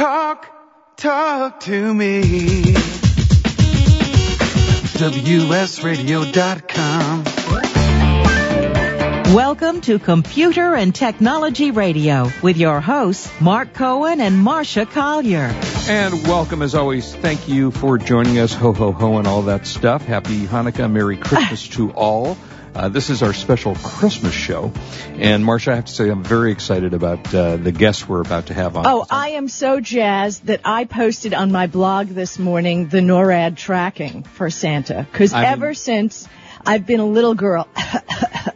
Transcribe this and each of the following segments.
Talk, talk to me. WSRadio.com. Welcome to Computer and Technology Radio with your hosts, Mark Cohen and Marcia Collier. And welcome as always. Thank you for joining us. Ho, ho, ho, and all that stuff. Happy Hanukkah. Merry Christmas to all. Uh, this is our special Christmas show. And Marcia, I have to say I'm very excited about uh, the guests we're about to have on. Oh, I am so jazzed that I posted on my blog this morning the NORAD tracking for Santa. Because ever mean, since I've been a little girl, yes,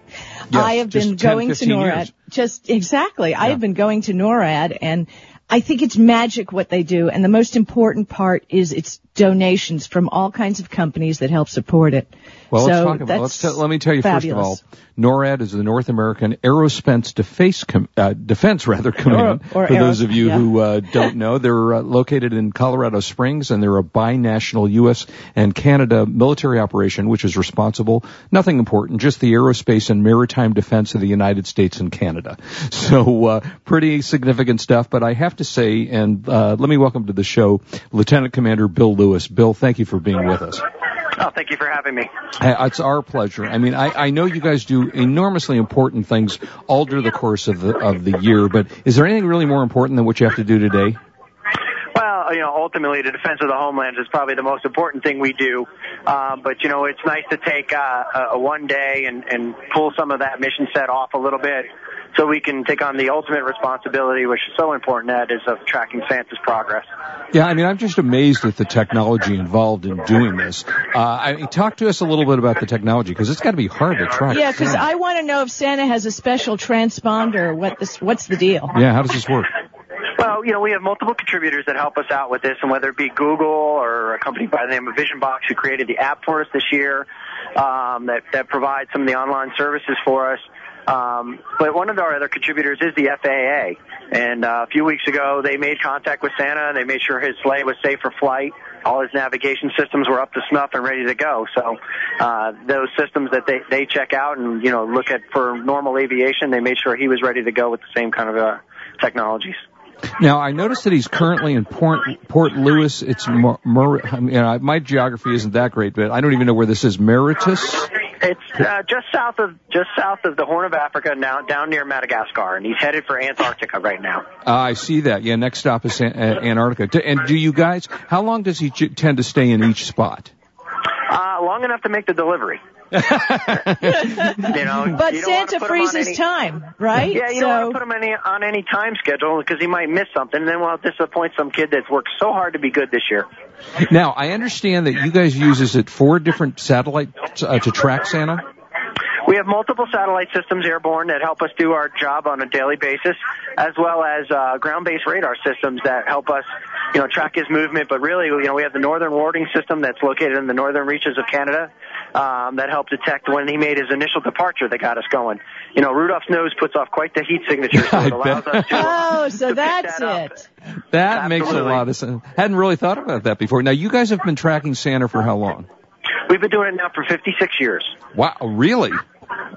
I have been 10, going to NORAD. Years. Just exactly. Yeah. I have been going to NORAD and I think it's magic what they do. And the most important part is its donations from all kinds of companies that help support it. Well, so let's talk about. Let's t- let me tell you fabulous. first of all, NORAD is the North American Aerospace Defense, Com- uh, Defense rather Command. Or, or for those of you yeah. who uh, don't know, they're uh, located in Colorado Springs, and they're a binational U.S. and Canada military operation, which is responsible nothing important, just the aerospace and maritime defense of the United States and Canada. So uh, pretty significant stuff. But I have to say, and uh, let me welcome to the show Lieutenant Commander Bill Lewis. Bill, thank you for being with us. Oh, thank you for having me. It's our pleasure. I mean, I, I know you guys do enormously important things all during the course of the of the year, but is there anything really more important than what you have to do today? Well, you know, ultimately the defense of the homeland is probably the most important thing we do. Uh, but you know, it's nice to take uh, a, a one day and, and pull some of that mission set off a little bit so we can take on the ultimate responsibility, which is so important, that is of tracking Santa's progress. Yeah, I mean, I'm just amazed at the technology involved in doing this. Uh, I mean, talk to us a little bit about the technology because it's got to be hard to track. Yeah, because I want to know if Santa has a special transponder. What this? What's the deal? Yeah, how does this work? Well, you know, we have multiple contributors that help us out with this, and whether it be Google or a company by the name of VisionBox who created the app for us this year, um, that that provides some of the online services for us. Um, but one of our other contributors is the FAA. And uh, a few weeks ago, they made contact with Santa. And they made sure his sleigh was safe for flight. All his navigation systems were up to snuff and ready to go. So uh, those systems that they they check out and you know look at for normal aviation, they made sure he was ready to go with the same kind of uh, technologies. Now, I noticed that he's currently in Port, Port Louis. It's Mer, Mer, I mean, uh, my geography isn't that great, but I don't even know where this is. Mauritius. It's uh, just south of just south of the Horn of Africa, now down near Madagascar, and he's headed for Antarctica right now. Uh, I see that. Yeah, next stop is An- uh, Antarctica. And do you guys? How long does he tend to stay in each spot? Uh, long enough to make the delivery. you know, But you Santa wanna put him on freezes any- time, right? Yeah, you so, don't want to put him any, on any time schedule because he might miss something, and then we'll disappoint some kid that's worked so hard to be good this year. Now, I understand that you guys use is it four different satellites uh, to track Santa. We have multiple satellite systems airborne that help us do our job on a daily basis, as well as uh, ground-based radar systems that help us, you know, track his movement. But really, you know, we have the northern warning system that's located in the northern reaches of Canada um, that helped detect when he made his initial departure that got us going. You know, Rudolph's nose puts off quite the heat signature, so it allows us to. Oh, so to pick that's that up. it. That makes a lot of sense. Hadn't really thought about that before. Now, you guys have been tracking Santa for how long? We've been doing it now for 56 years. Wow, really?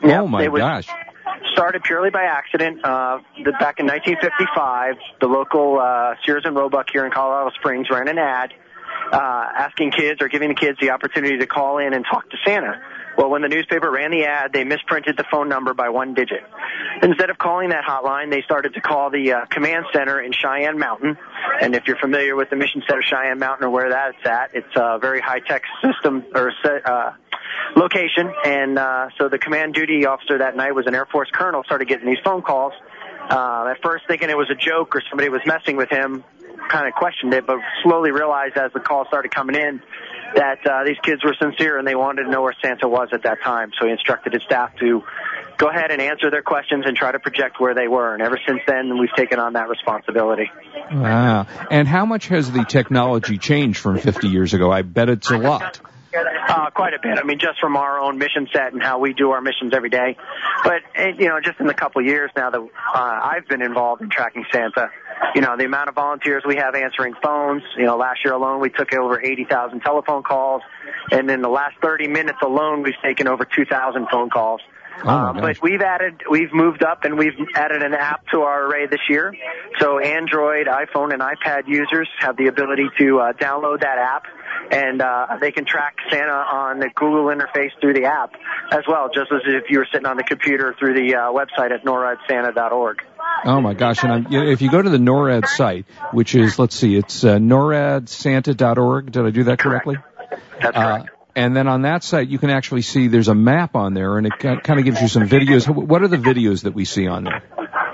Yep, oh my gosh. started purely by accident. Uh, the, back in 1955, the local uh, Sears and Roebuck here in Colorado Springs ran an ad uh, asking kids or giving the kids the opportunity to call in and talk to Santa. Well, when the newspaper ran the ad, they misprinted the phone number by one digit. Instead of calling that hotline, they started to call the uh, command center in Cheyenne Mountain. And if you're familiar with the mission center Cheyenne Mountain or where that's at, it's a very high-tech system or uh, location. And uh, so the command duty officer that night was an Air Force colonel. Started getting these phone calls. Uh, at first, thinking it was a joke or somebody was messing with him, kind of questioned it, but slowly realized as the calls started coming in that uh, these kids were sincere and they wanted to know where Santa was at that time. So he instructed his staff to go ahead and answer their questions and try to project where they were. And ever since then, we've taken on that responsibility. Wow. And how much has the technology changed from 50 years ago? I bet it's a lot. Uh, quite a bit. I mean, just from our own mission set and how we do our missions every day. But, eh, you know, just in the couple of years now that uh, I've been involved in tracking Santa, you know, the amount of volunteers we have answering phones, you know, last year alone we took over 80,000 telephone calls. And in the last 30 minutes alone, we've taken over 2,000 phone calls. Oh, Um, but we've added, we've moved up and we've added an app to our array this year. So Android, iPhone, and iPad users have the ability to uh, download that app, and uh, they can track Santa on the Google interface through the app as well, just as if you were sitting on the computer through the uh, website at noradsanta.org. Oh my gosh! And I'm, you if you go to the NORAD site, which is let's see, it's uh, noradsanta.org. Did I do that correctly? That's Uh, correct. And then on that site, you can actually see there's a map on there, and it kind of gives you some videos. What are the videos that we see on there?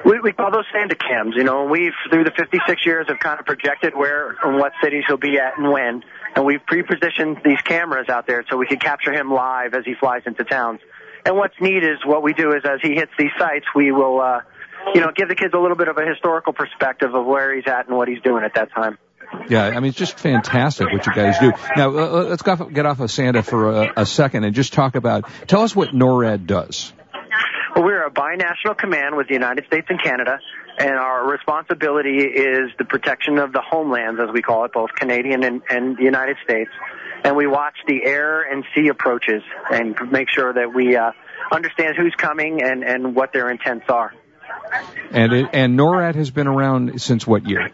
We, we call those Santa cams. You know, we've through the 56 years have kind of projected where and what cities he'll be at and when, and we've pre-positioned these cameras out there so we can capture him live as he flies into towns. And what's neat is what we do is as he hits these sites, we will, uh, you know, give the kids a little bit of a historical perspective of where he's at and what he's doing at that time. Yeah, I mean, it's just fantastic what you guys do. Now, uh, let's get off of Santa for a, a second and just talk about. Tell us what NORAD does. Well, we're a binational command with the United States and Canada, and our responsibility is the protection of the homelands, as we call it, both Canadian and, and the United States. And we watch the air and sea approaches and make sure that we uh, understand who's coming and, and what their intents are. And it, and NORAD has been around since what year?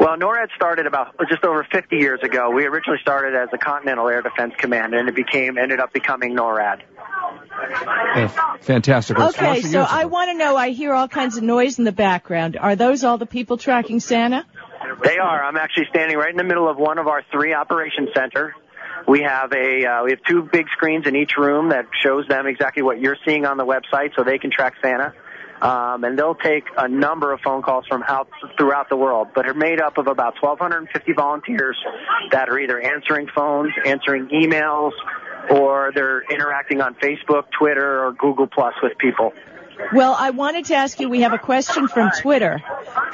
Well, NORAD started about just over 50 years ago. We originally started as the Continental Air Defense Command, and it became ended up becoming NORAD. Uh, fantastic. Okay, so I want to know, I hear all kinds of noise in the background. Are those all the people tracking Santa? They are. I'm actually standing right in the middle of one of our three operation center. We have a uh, we have two big screens in each room that shows them exactly what you're seeing on the website, so they can track Santa. Um, and they'll take a number of phone calls from out throughout the world, but are made up of about 1,250 volunteers that are either answering phones, answering emails, or they're interacting on Facebook, Twitter, or Google Plus with people. Well, I wanted to ask you, we have a question from Twitter,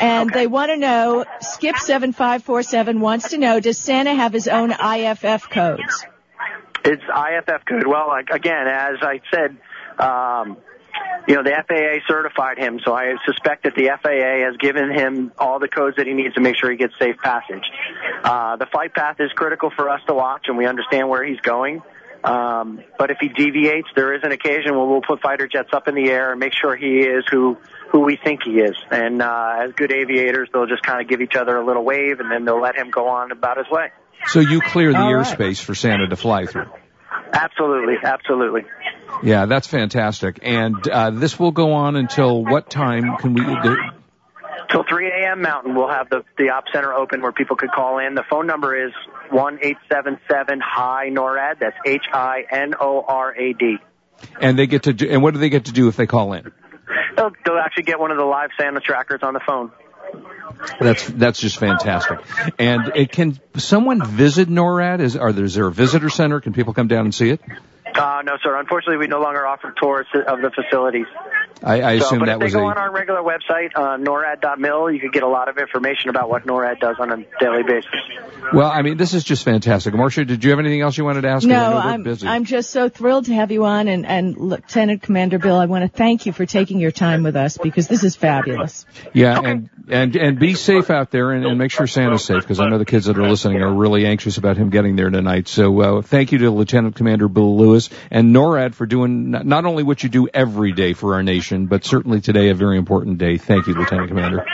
and they want to know, Skip7547 wants to know, does Santa have his own IFF codes? It's IFF code. Well, like, again, as I said, um, you know, the FAA certified him, so I suspect that the FAA has given him all the codes that he needs to make sure he gets safe passage. Uh, the flight path is critical for us to watch, and we understand where he's going. Um, but if he deviates, there is an occasion where we'll put fighter jets up in the air and make sure he is who who we think he is. And uh, as good aviators, they'll just kind of give each other a little wave, and then they'll let him go on about his way. So you clear the All right. airspace for Santa to fly through. Absolutely, absolutely. Yeah, that's fantastic. And uh, this will go on until what time can we? Do, Till 3 a.m. Mountain, we'll have the, the op center open where people could call in. The phone number is 1-877-HI NORAD. That's H-I-N-O-R-A-D. and they get to do, and what do they get to do if they call in? They'll, they'll actually get one of the live Santa trackers on the phone. That's that's just fantastic. And it, can someone visit NORAD? Is are there, is there a visitor center? Can people come down and see it? Uh, no, sir. Unfortunately, we no longer offer tours of the facilities. I, I So, assume but that if they was go a on our regular website, uh, NORAD.mil, you could get a lot of information about what NORAD does on a daily basis. well. I mean, this is just fantastic. Marcia, did you have anything else you wanted to ask? No, I'm, busy. I'm just so thrilled to have you on, and and Lieutenant Commander Bill, I want to thank you for taking your time with us because this is fabulous. Yeah, and and and be safe out there, and, and make sure Santa's safe because I know the kids that are listening are really anxious about him getting there tonight. So uh, thank you to Lieutenant Commander Bill Lewis and NORAD for doing not only what you do every day for our nation, but certainly today a very important day. Thank you, Lieutenant Commander.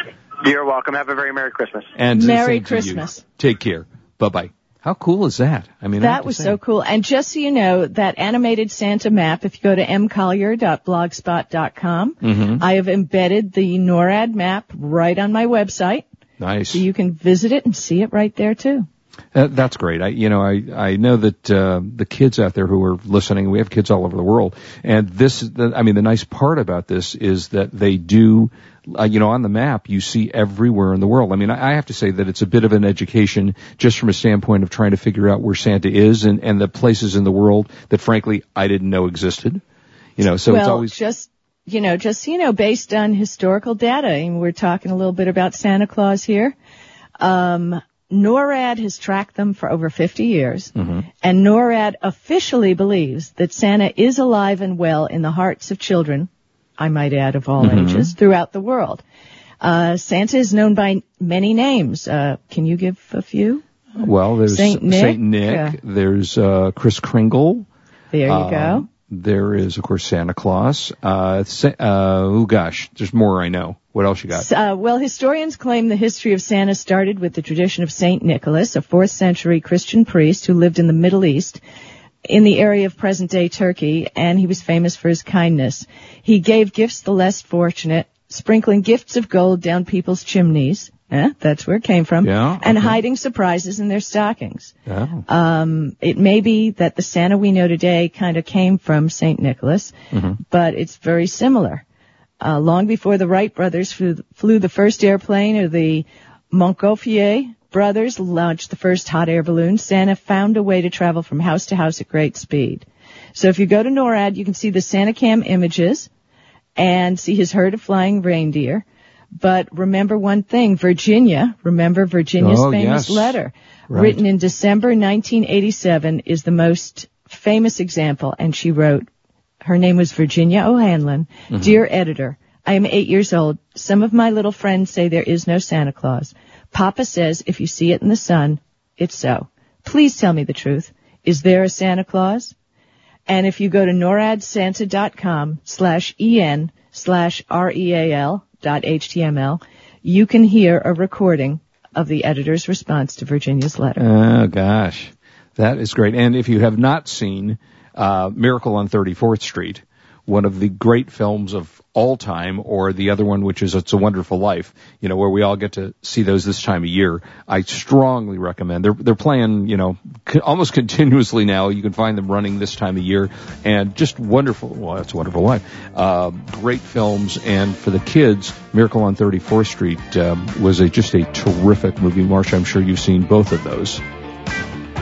You're welcome. Have a very Merry Christmas. And Merry same to you. Christmas. Take care. Bye bye. How cool is that? I mean, That to was say. so cool. And just so you know, that animated Santa map, if you go to mcollier.blogspot.com, Mhm. I have embedded the NORAD map right on my website. nice. So you can visit it and see it right there too. Uh, that's great. I, you know, I, I know that, uh, the kids out there who are listening, we have kids all over the world. And this, is the, I mean, the nice part about this is that they do, uh, you know, on the map, you see everywhere in the world. I mean, I, I have to say that it's a bit of an education just from a standpoint of trying to figure out where Santa is and, and the places in the world that frankly I didn't know existed. You know, so well, it's always, just, you know, just, you know, based on historical data, and we're talking a little bit about Santa Claus here. Um, NORAD has tracked them for over 50 years, Mm-hmm. and NORAD officially believes that Santa is alive and well in the hearts of children, I might add, of all Mm-hmm. ages, throughout the world. Uh, Santa is known by many names. Uh, can you give a few? well, there's Saint Nick, Saint Nick yeah. there's, uh, Kris Kringle. There you Um, go. There is, of course, Santa Claus. Uh, sa- uh, oh gosh, there's more I know. What else you got? Uh, well, historians claim the history of Santa started with the tradition of Saint Nicholas, a 4th century Christian priest who lived in the Middle East in the area of present day Turkey, and he was famous for his kindness. He gave gifts the less fortunate, sprinkling gifts of gold down people's chimneys. Eh, that's where it came from. Yeah, And okay. hiding surprises in their stockings. Oh. Um, it may be that the Santa we know today kind of came from St. Nicholas, but it's very similar. Uh, long before the Wright brothers flew, flew the first airplane or the Montgolfier brothers launched the first hot air balloon, Santa found a way to travel from house to house at great speed. So if you go to NORAD, you can see the Santa Cam images and see his herd of flying reindeer. But remember one thing, Virginia, remember Virginia's Oh, famous yes. letter, Right. written in December 1987, is the most famous example. And she wrote, her name was Virginia O'Hanlon. Mm-hmm. Dear editor, I am eight years old. Some of my little friends say there is no Santa Claus. Papa says if you see it in the sun, it's so. Please tell me the truth. Is there a Santa Claus? And if you go to noradsanta.com slash en slash real html, you can hear a recording of the editor's response to Virginia's letter. Oh gosh, that is great. And if you have not seen uh, Miracle on 34th Street, one of the great films of all time, or the other one, which is It's a Wonderful Life, you know, where we all get to see those this time of year, I strongly recommend. They're they're playing, you know, almost continuously now. You can find them running this time of year, and just wonderful. Well, that's a Wonderful Life. Uh, great films, and for the kids, Miracle on 34th Street um, was a just a terrific movie. Marcia, I'm sure you've seen both of those.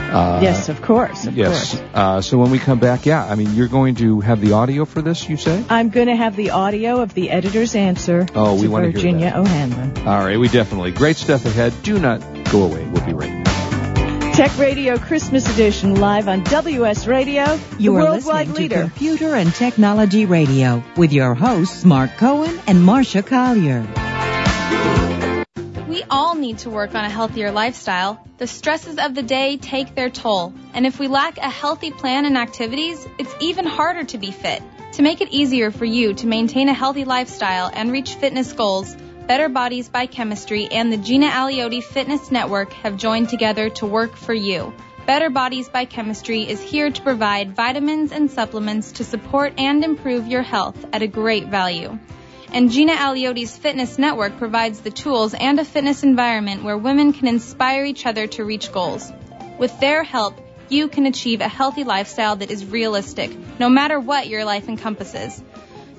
Uh, yes, of course, of Yes. course. Uh, so when we come back, yeah, I mean, you're going to have the audio for this, you say? I'm going to have the audio of the editor's answer Oh, we to wanna hear Virginia that. O'Hanlon. All right, we definitely. Great stuff ahead. Do not go away. We'll be right back. Tech Radio Christmas Edition live on WS Radio, the You are worldwide listening leader. to Computer and Technology Radio with your hosts Mark Cohen and Marcia Collier. We all need to work on a healthier lifestyle. The stresses of the day take their toll, and if we lack a healthy plan and activities, it's even harder to be fit. To make it easier for you to maintain a healthy lifestyle and reach fitness goals, Better Bodies by Chemistry and the Gina Aliotti Fitness Network have joined together to work for you. Better Bodies by Chemistry is here to provide vitamins and supplements to support and improve your health at a great value. And Gina Aliotti's Fitness Network provides the tools and a fitness environment where women can inspire each other to reach goals. With their help, you can achieve a healthy lifestyle that is realistic, no matter what your life encompasses.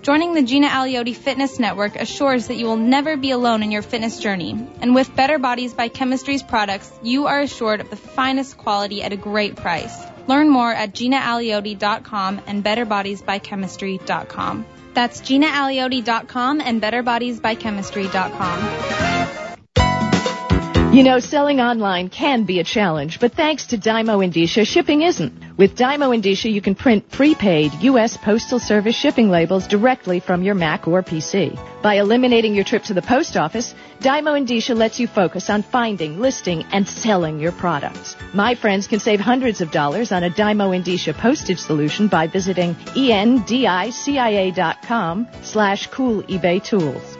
Joining the Gina Aliotti Fitness Network assures that you will never be alone in your fitness journey. And with Better Bodies by Chemistry's products, you are assured of the finest quality at a great price. Learn more at GinaAliotti.com and BetterBodiesByChemistry.com. That's GinaAliotti.com and BetterBodiesByChemistry.com. You know, selling online can be a challenge, but thanks to Dymo Endicia, shipping isn't. With Dymo Endicia, you can print prepaid U.S. Postal Service shipping labels directly from your Mac or PC. By eliminating your trip to the post office, Dymo Endicia lets you focus on finding, listing, and selling your products. My friends can save hundreds of dollars on a Dymo Endicia postage solution by visiting endicia.com slash cool eBay tools.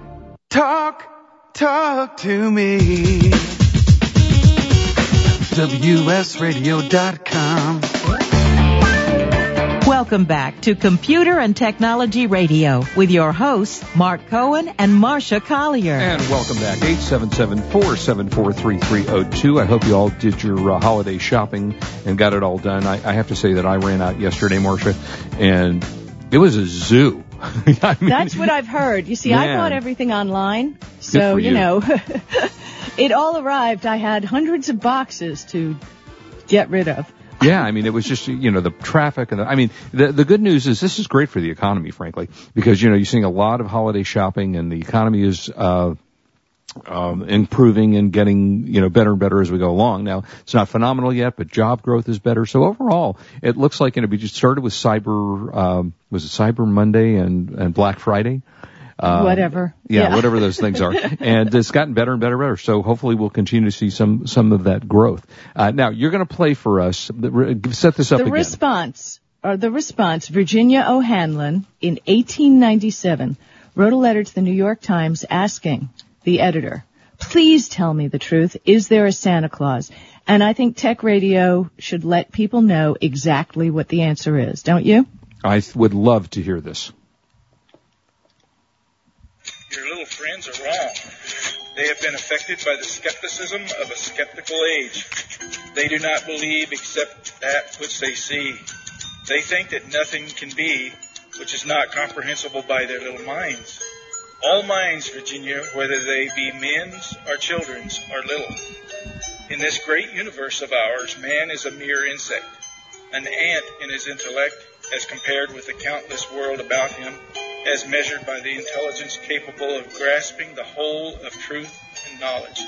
Talk, talk to me. WSRadio.com. Welcome back to Computer and Technology Radio with your hosts, Mark Cohen and Marcia Collier. And welcome back, 877-474-3302. I hope you all did your uh, holiday shopping and got it all done. I, I have to say that I ran out yesterday, Marcia, and it was a zoo. I mean, That's what I've heard. You see, I bought everything online, so you you. know, it all arrived. I had hundreds of boxes to get rid of. yeah, I mean, it was just, you know, the traffic and the, I mean, the, the good news is this is great for the economy, frankly, because, you know, you're seeing a lot of holiday shopping and the economy is, uh, um, improving and getting, you know, better and better as we go along. Now, it's not phenomenal yet, but job growth is better. So overall, it looks like, you know, we just started with Cyber, um, was it Cyber Monday and, and Black Friday? Um, Whatever. Yeah, Yeah. whatever those things are. and it's gotten better and better and better. So hopefully we'll continue to see some, some of that growth. Uh, now you're going to play for us. Set this up the again. response, or the response, Virginia O'Hanlon in 1897 wrote a letter to the New York Times asking the editor, please tell me the truth. Is there a Santa Claus? And I think tech radio should let people know exactly what the answer is, don't you? I th- would love to hear this. Your little friends are wrong. They have been affected by the skepticism of a skeptical age. They do not believe except that which they see. They think that nothing can be which is not comprehensible by their little minds. All minds, Virginia, whether they be men's or children's, are little. In this great universe of ours, man is a mere insect, an ant in his intellect as compared with the countless world about him, as measured by the intelligence capable of grasping the whole of truth and knowledge.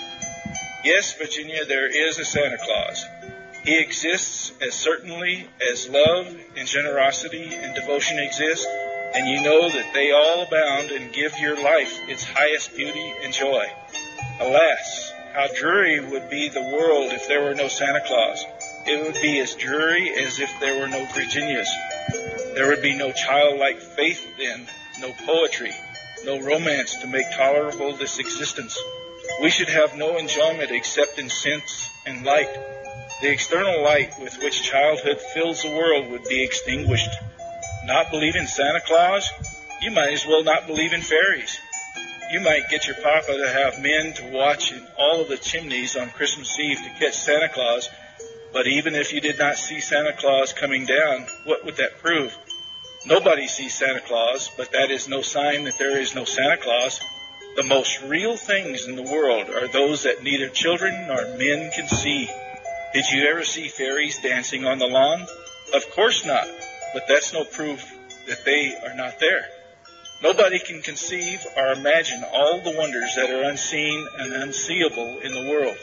Yes, Virginia, there is a Santa Claus. He exists as certainly as love and generosity and devotion exist, and you know that they all abound and give your life its highest beauty and joy. Alas, how dreary would be the world if there were no Santa Claus. It would be as dreary as if there were no Virginias. There would be no childlike faith then, no poetry, no romance to make tolerable this existence. We should have no enjoyment except in sense and light. The external light with which childhood fills the world would be extinguished. Not believe in Santa Claus? You might as well not believe in fairies. You might get your papa to have men to watch in all of the chimneys on Christmas Eve to catch Santa Claus, but even if you did not see Santa Claus coming down, what would that prove? Nobody sees Santa Claus, but that is no sign that there is no Santa Claus. The most real things in the world are those that neither children nor men can see. Did you ever see fairies dancing on the lawn? Of course not, but that's no proof that they are not there. Nobody can conceive or imagine all the wonders that are unseen and unseeable in the world.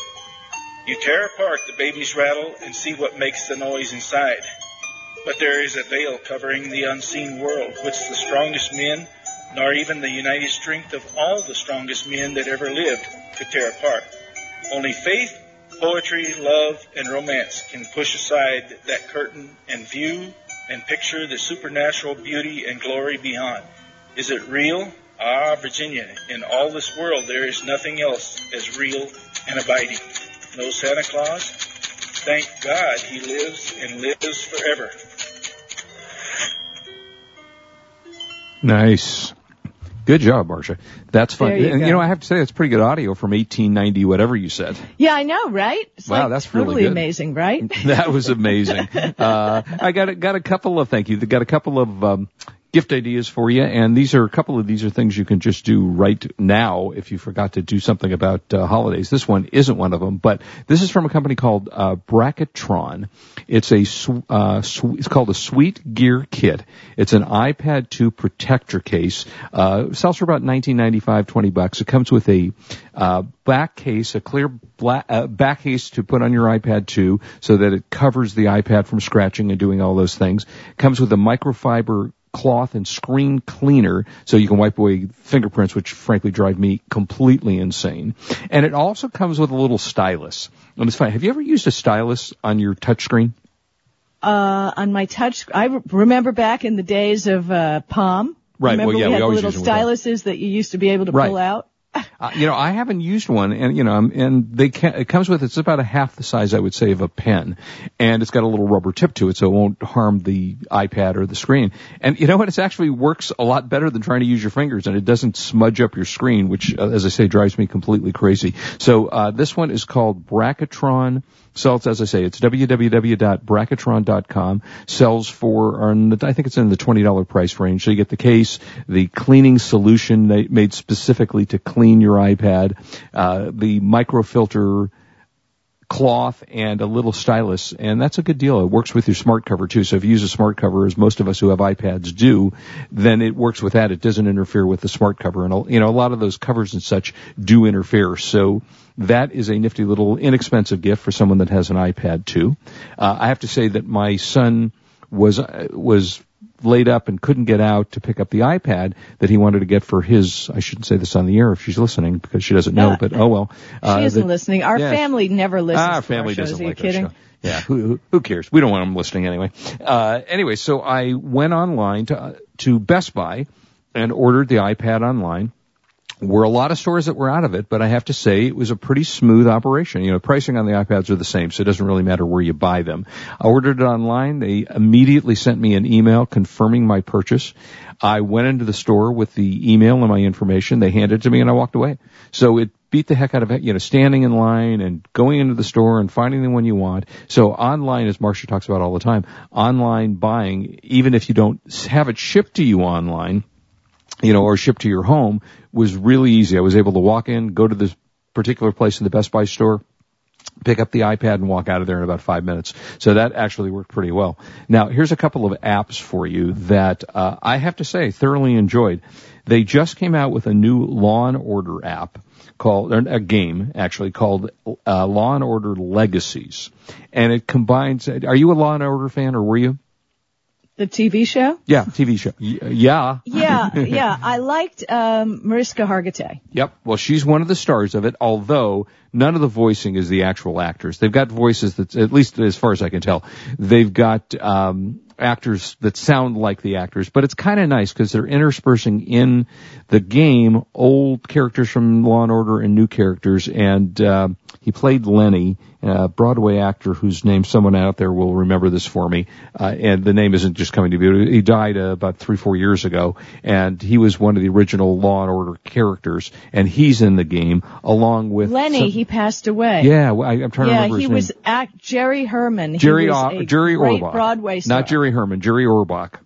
You tear apart the baby's rattle and see what makes the noise inside. But there is a veil covering the unseen world, which the strongest men, nor even the united strength of all the strongest men that ever lived, could tear apart. Only faith, poetry, love, and romance can push aside that curtain and view and picture the supernatural beauty and glory beyond. Is it real? Ah, Virginia, in all this world there is nothing else as real and abiding. No Santa Claus? Thank God he lives and lives forever. Nice. Good job, Marcia. That's fun. You and go. you know, I have to say that's pretty good audio from 1890, whatever you said. Yeah, I know, right? It's Wow, like that's really good. amazing, right? That was amazing. uh, I got a, got a couple of thank you. Got a couple of um, gift ideas for you, and these are a couple of these are things you can just do right now if you forgot to do something about uh, holidays. This one isn't one of them, but this is from a company called uh, Bracketron. It's a uh, it's called a Sweet Gear Kit. It's an iPad 2 protector case. Uh, sells for about 19.95, 20 bucks. It comes with a uh, back case, a clear black, uh, back case to put on your iPad 2 so that it covers the iPad from scratching and doing all those things. Comes with a microfiber cloth and screen cleaner so you can wipe away fingerprints, which frankly drive me completely insane. And it also comes with a little stylus. And it's fine. Have you ever used a stylus on your touchscreen? Uh, on my touch, I remember back in the days of uh, Palm. Right, Remember well, yeah, we we had the little use them with that. styluses that you used to be able to Right. pull out. Uh, you know, I haven't used one, and you know, and they can, it comes with it's about a half the size, I would say, of a pen, and it's got a little rubber tip to it, so it won't harm the iPad or the screen. And you know what? It actually works a lot better than trying to use your fingers, and it doesn't smudge up your screen, which, uh, as I say, drives me completely crazy. So uh, this one is called Bracketron. Sells, as I say, it's www.bracketron.com. Sells for, I think it's in the $20 price range. So you get the case, the cleaning solution made specifically to clean your iPad, uh, the microfilter cloth and a little stylus, and that's a good deal. It works with your smart cover too. So if you use a smart cover, as most of us who have iPads do, then it works with that. It doesn't interfere with the smart cover, and you know a lot of those covers and such do interfere. So that is a nifty little inexpensive gift for someone that has an iPad too. Uh, I have to say that my son was uh, was laid up and couldn't get out to pick up the iPad that he wanted to get for his. I shouldn't say this on the air if she's listening because she doesn't know, but oh well. Uh, She isn't listening. Our family never listens. Our to family our shows. doesn't Are you like kidding? show. Yeah, who, who, who cares? We don't want them listening anyway. Uh, anyway, so I went online to uh, to Best Buy and ordered the iPad online. Were a lot of stores that were out of it, but I have to say it was a pretty smooth operation. You know, pricing on the iPads are the same, so it doesn't really matter where you buy them. I ordered it online. They immediately sent me an email confirming my purchase. I went into the store with the email and my information. They handed it to me and I walked away. So it beat the heck out of you know, standing in line and going into the store and finding the one you want. So online, as Marcia talks about all the time, online buying, even if you don't have it shipped to you online, you know, or shipped to your home was really easy. I was able to walk in, go to this particular place in the Best Buy store, pick up the iPad and walk out of there in about five minutes. So that actually worked pretty well. Now, here's a couple of apps for you that uh, I have to say thoroughly enjoyed. They just came out with a new Law and Order app called, a game actually called uh, Law and Order Legacies, and it combines. Are you a Law and Order fan, or were you? The TV show? Yeah, TV show. Y- yeah. Yeah, yeah. I liked um, Mariska Hargitay. Yep. Well, she's one of the stars of it, although none of the voicing is the actual actors. They've got voices that, at least as far as I can tell, they've got um, actors that sound like the actors. But it's kind of nice because they're interspersing in the game old characters from Law and Order and new characters. And uh, he played Lenny, a Broadway actor whose name someone out there will remember this for me. Uh, and the name isn't just coming to me. He died uh, about three, four years ago, and he was one of the original Law and Order characters, and he's in the game along with Lenny, some- he passed away. yeah, I, I'm trying to yeah, remember he his name. was act Jerry Herman. Jerry he was Jerry great Orbach, Broadway star. not Jerry Herman, Jerry Orbach.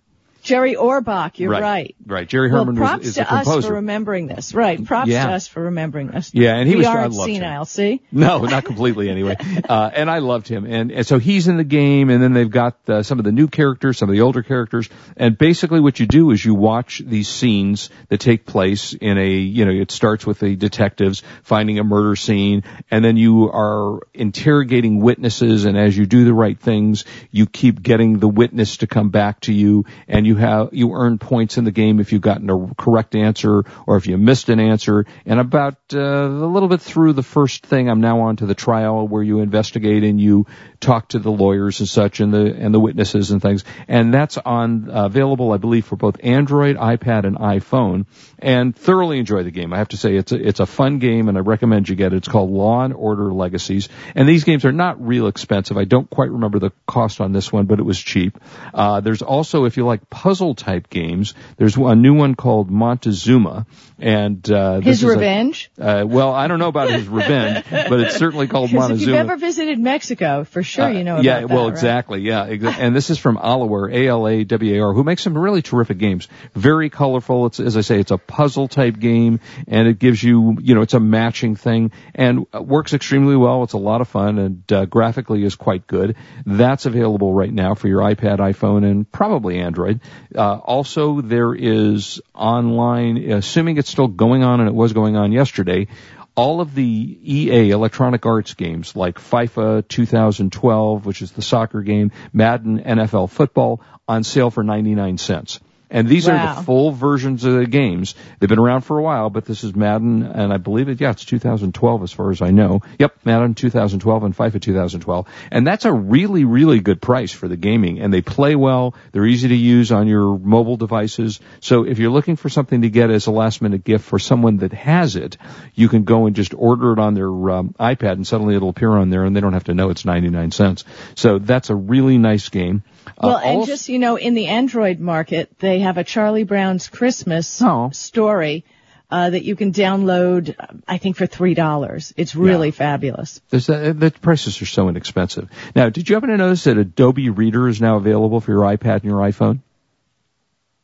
Jerry Orbach. You're right. Right. Jerry Herman Well, props is to us for remembering this. Right. Props Yeah. to us for remembering this. Yeah, and he we was- aren't loved him. senile. See. No, not completely anyway. Uh, and I loved him. And, and so he's in the game and then they've got uh, some of the new characters, some of the older characters. And basically what you do is you watch these scenes that take place in a, you know, it starts with the detectives finding a murder scene and then you are interrogating witnesses and as you do the right things, you keep getting the witness to come back to you and you have, you earn points in the game if you've gotten a correct answer or if you missed an answer. And about uh, a little bit through the first thing, I'm now on to the trial where you investigate and you talk to the lawyers and such and the and the witnesses and things. And that's on uh, available, I believe, for both Android, iPad, and iPhone. And thoroughly enjoy the game. I have to say it's a, it's a fun game, and I recommend you get it. It's called Law and Order Legacies. And these games are not real expensive. I don't quite remember the cost on this one, but it was cheap. Uh, there's also, if you like puzzle type games. There's a new one called Montezuma, and uh, His is a- revenge. uh, well, I don't know about his revenge, but it's certainly called Because if you've ever visited Mexico, for sure you know Uh, yeah, that. well, right? exactly. Yeah, exa- and this is from A-L-A-W-A-R, who makes some really terrific games. Very colorful. It's, as I say, it's a puzzle type game, and it gives you, you know, it's a matching thing, and uh, works extremely well. It's a lot of fun, and uh, graphically is quite good. That's available right now for your iPad, iPhone, and probably Android. Uh, also, there is online, assuming it's still going on, and it was going on yesterday all of the EA Electronic Arts games like FIFA 2012, which is the soccer game, Madden NFL football on sale for 99 cents. And these are the full versions of the games. They've been around for a while, but this is Madden, and I believe it, yeah, it's 2012 as far as I know. Yep, Madden 2012 and FIFA 2012. And that's a really, really good price for the gaming. And they play well. They're easy to use on your mobile devices. So if you're looking for something to get as a last minute gift for someone that has it, you can go and just order it on their um, iPad and suddenly it'll appear on there and they don't have to know it's 99 cents. So that's a really nice game. Uh, Well, and also- just you know, in the Android market, they have a Charlie Brown's Christmas Oh. story uh, that you can download. uh, I think for three dollars. It's really fabulous. There's uh, the prices are so inexpensive. Now, did you happen to notice that Adobe Reader is now available for your iPad and your iPhone?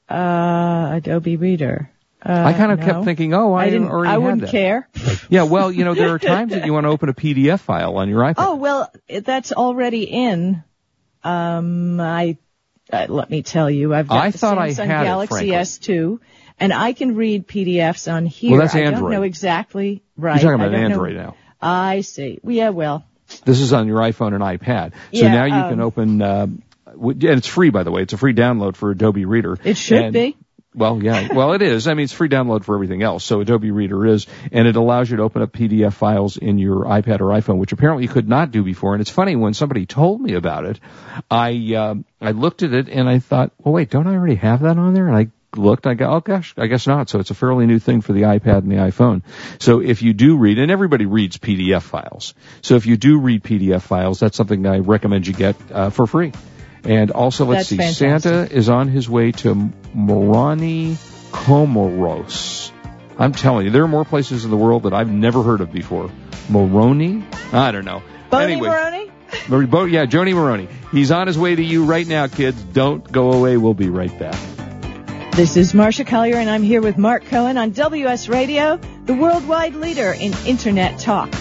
Uh, Adobe Reader. Uh, I kind of no. kept thinking, oh, I, I didn't. already I wouldn't that. care. Yeah, well, you know, there are times that you want to open a PDF file on your iPad. Oh well, that's already in. Um, I uh, let me tell you, I've got I the thought I Samsung had Galaxy frankly. S2, and I can read PDFs on here. Well, that's I don't Android. know exactly right. You're talking about don't know- Android now. I see. Yeah, well, This is on your iPhone and iPad. So Yeah, now you um, can open, uh, and it's free, by the way. It's a free download for Adobe Reader. it should And- be. Well, yeah. Well, it is. I mean, it's free download for everything else. So Adobe Reader is, and it allows you to open up PDF files in your iPad or iPhone, which apparently you could not do before. And it's funny when somebody told me about it, I um, I looked at it and I thought, well, wait, don't I already have that on there? And I looked, I go, oh gosh, I guess not. So it's a fairly new thing for the iPad and the iPhone. So if you do read, and everybody reads PDF files. So if you do read PDF files, that's something I recommend you get uh, for free. And also, let's That's see, fantastic. Santa is on his way to Moroni, Comoros. I'm telling you, there are more places in the world that I've never heard of before. Moroni? I don't know. Boney anyway, Bo- yeah, Joni Moroni. He's on his way to you right now, kids. Don't go away. We'll be right back. This is Marcia Collier, and I'm here with Mark Cohen on WS Radio, the worldwide leader in Internet talk.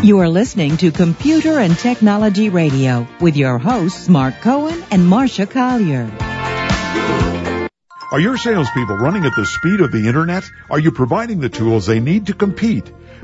You are listening to Computer and Technology Radio with your hosts Mark Cohen and Marcia Collier. Are your salespeople running at the speed of the internet? Are you providing the tools they need to compete?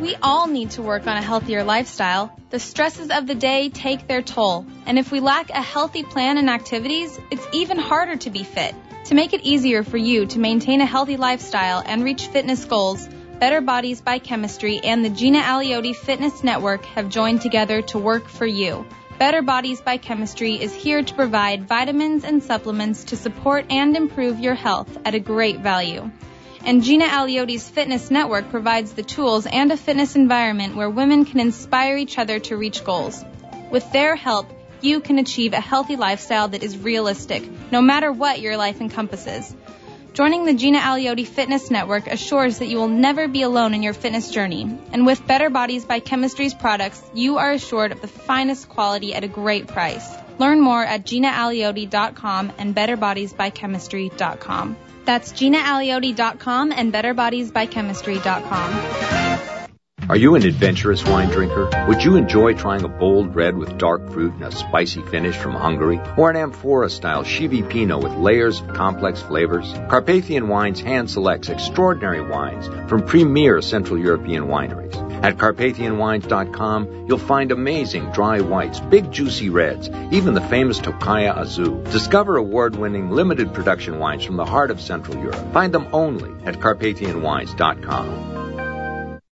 We all need to work on a healthier lifestyle. The stresses of the day take their toll, and if we lack a healthy plan and activities, it's even harder to be fit. To make it easier for you to maintain a healthy lifestyle and reach fitness goals, Better Bodies by Chemistry and the Gina Aliotti Fitness Network have joined together to work for you. Better Bodies by Chemistry is here to provide vitamins and supplements to support and improve your health at a great value. And Gina Aliotti's Fitness Network provides the tools and a fitness environment where women can inspire each other to reach goals. With their help, you can achieve a healthy lifestyle that is realistic, no matter what your life encompasses. Joining the Gina Aliotti Fitness Network assures that you will never be alone in your fitness journey. And with Better Bodies by Chemistry's products, you are assured of the finest quality at a great price. Learn more at GinaAliotti.com and BetterBodiesByChemistry.com. That's GinaAliotti.com and BetterBodiesByChemistry.com. Are you an adventurous wine drinker? Would you enjoy trying a bold red with dark fruit and a spicy finish from Hungary? Or an amphora style Chivi Pinot with layers of complex flavors? Carpathian Wines hand selects extraordinary wines from premier Central European wineries. At CarpathianWines.com, you'll find amazing dry whites, big juicy reds, even the famous Tokaji Aszú. Discover award-winning limited production wines from the heart of Central Europe. Find them only at CarpathianWines.com.